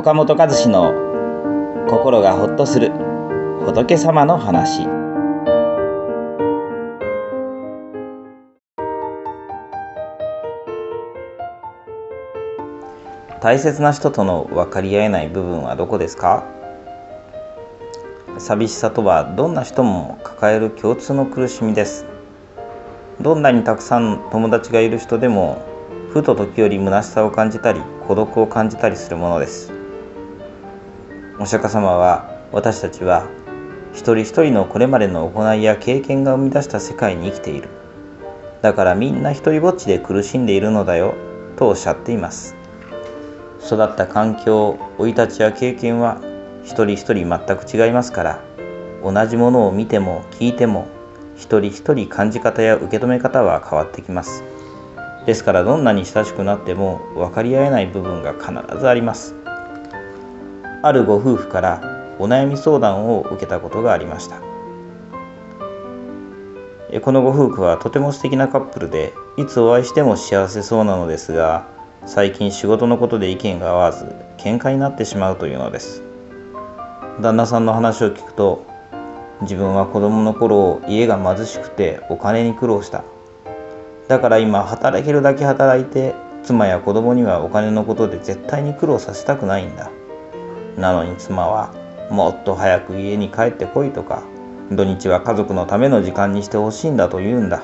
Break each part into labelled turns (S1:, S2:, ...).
S1: 岡本和志の心がほっとする仏様の話。大切な人との分かり合えない部分はどこですか？寂しさとはどんな人も抱える共通の苦しみです。どんなにたくさん友達がいる人でもふと時折虚しさを感じたり孤独を感じたりするものです。お釈迦様は私たちは一人一人のこれまでの行いや経験が生み出した世界に生きている。だからみんな一人ぼっちで苦しんでいるのだよとおっしゃっています。育った環境生い立ちや経験は一人一人全く違いますから同じものを見ても聞いても一人一人感じ方や受け止め方は変わってきます。ですからどんなに親しくなっても分かり合えない部分が必ずあります。あるご夫婦からお悩み相談を受けたことがありました。このご夫婦はとても素敵なカップルでいつお会いしても幸せそうなのですが最近仕事のことで意見が合わず喧嘩になってしまうというのです。旦那さんの話を聞くと自分は子供の頃家が貧しくてお金に苦労した。だから今働けるだけ働いて妻や子供にはお金のことで絶対に苦労させたくないんだ。なのに妻はもっと早く家に帰ってこいとか土日は家族のための時間にしてほしいんだと言うんだ。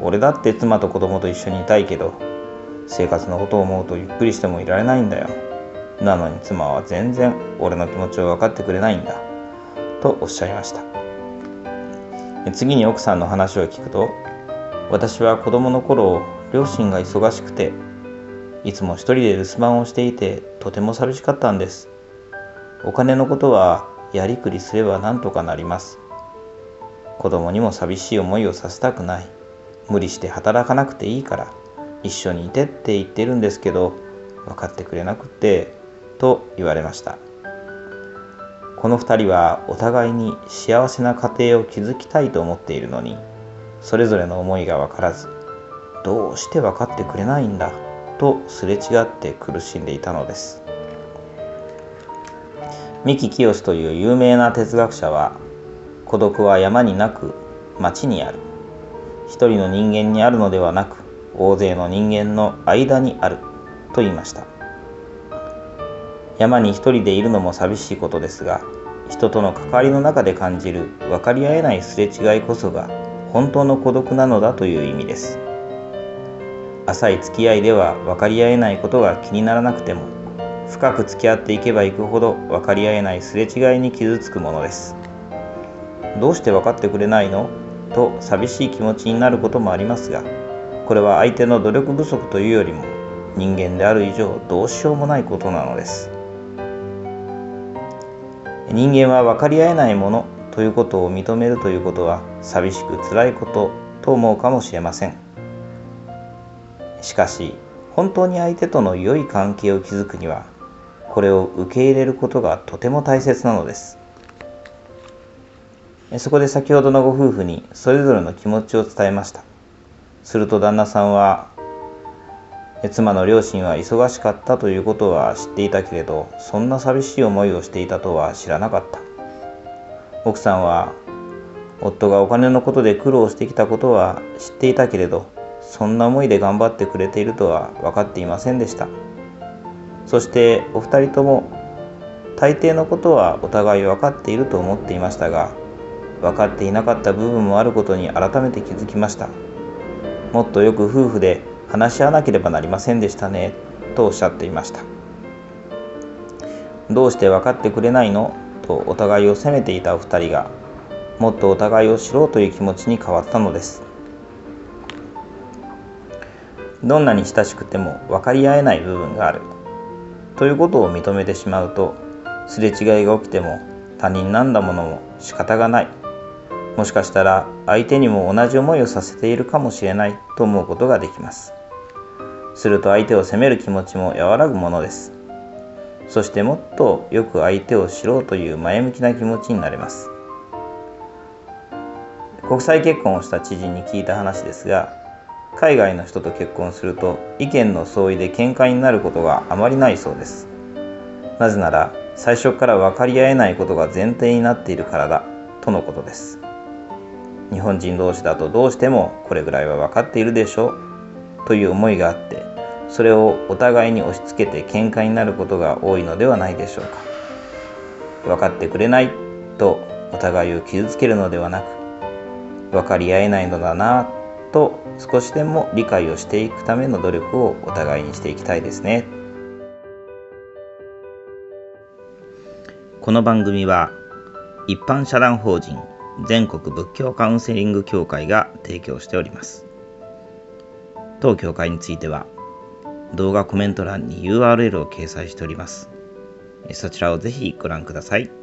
S1: 俺だって妻と子供と一緒にいたいけど生活のことを思うとゆっくりしてもいられないんだよ。なのに妻は全然俺の気持ちを分かってくれないんだ。とおっしゃいました。次に奥さんの話を聞くと私は子供の頃両親が忙しくていつも一人で留守番をしていてとても寂しかったんです。お金のことはやりくりすれば何とかなります。子供にも寂しい思いをさせたくない。無理して働かなくていいから。一緒にいてって言ってるんですけど分かってくれなくてと言われました。この2人はお互いに幸せな家庭を築きたいと思っているのにそれぞれの思いが分からずどうして分かってくれないんだとすれ違って苦しんでいたのです。三木清という有名な哲学者は孤独は山になく町にある。一人の人間にあるのではなく大勢の人間の間にあると言いました。山に一人でいるのも寂しいことですが人との関わりの中で感じる分かり合えないすれ違いこそが本当の孤独なのだという意味です。浅い付き合いでは分かり合えないことが気にならなくても深く付き合っていけばいくほど分かり合えないすれ違いに傷つくものです。どうして分かってくれないの？と寂しい気持ちになることもありますがこれは相手の努力不足というよりも人間である以上どうしようもないことなのです。人間は分かり合えないものということを認めるということは寂しく辛いことと思うかもしれません。しかし本当に相手との良い関係を築くにはこれを受け入れることがとても大切なのです。そこで先ほどのご夫婦にそれぞれの気持ちを伝えました。すると旦那さんは妻の両親は忙しかったということは知っていたけれどそんな寂しい思いをしていたとは知らなかった。奥さんは夫がお金のことで苦労してきたことは知っていたけれどそんな思いで頑張ってくれているとは分かっていませんでした。そしてお二人とも大抵のことはお互い分かっていると思っていましたが分かっていなかった部分もあることに改めて気づきました。もっとよく夫婦で話し合わなければなりませんでしたねとおっしゃっていました。どうして分かってくれないの？とお互いを責めていたお二人がもっとお互いを知ろうという気持ちに変わったのです。どんなに親しくても分かり合えない部分がある。ということを認めてしまうとすれ違いが起きても他人なんだものも仕方がない。もしかしたら相手にも同じ思いをさせているかもしれないと思うことができます。すると相手を責める気持ちも和らぐものです。そしてもっとよく相手を知ろうという前向きな気持ちになれます。国際結婚をした知人に聞いた話ですが海外の人と結婚すると意見の相違で喧嘩になることがあまりないそうです。なぜなら最初から分かり合えないことが前提になっているからだとのことです。日本人同士だとどうしてもこれぐらいは分かっているでしょうという思いがあってそれをお互いに押し付けて喧嘩になることが多いのではないでしょうか。分かってくれないとお互いを傷つけるのではなく分かり合えないのだなと少しでも理解をしていくための努力をお互いにしていきたいですね。この番組は一般社団法人全国仏教カウンセリング協会が提供しております。当協会については動画コメント欄に URL を掲載しております。そちらをぜひご覧ください。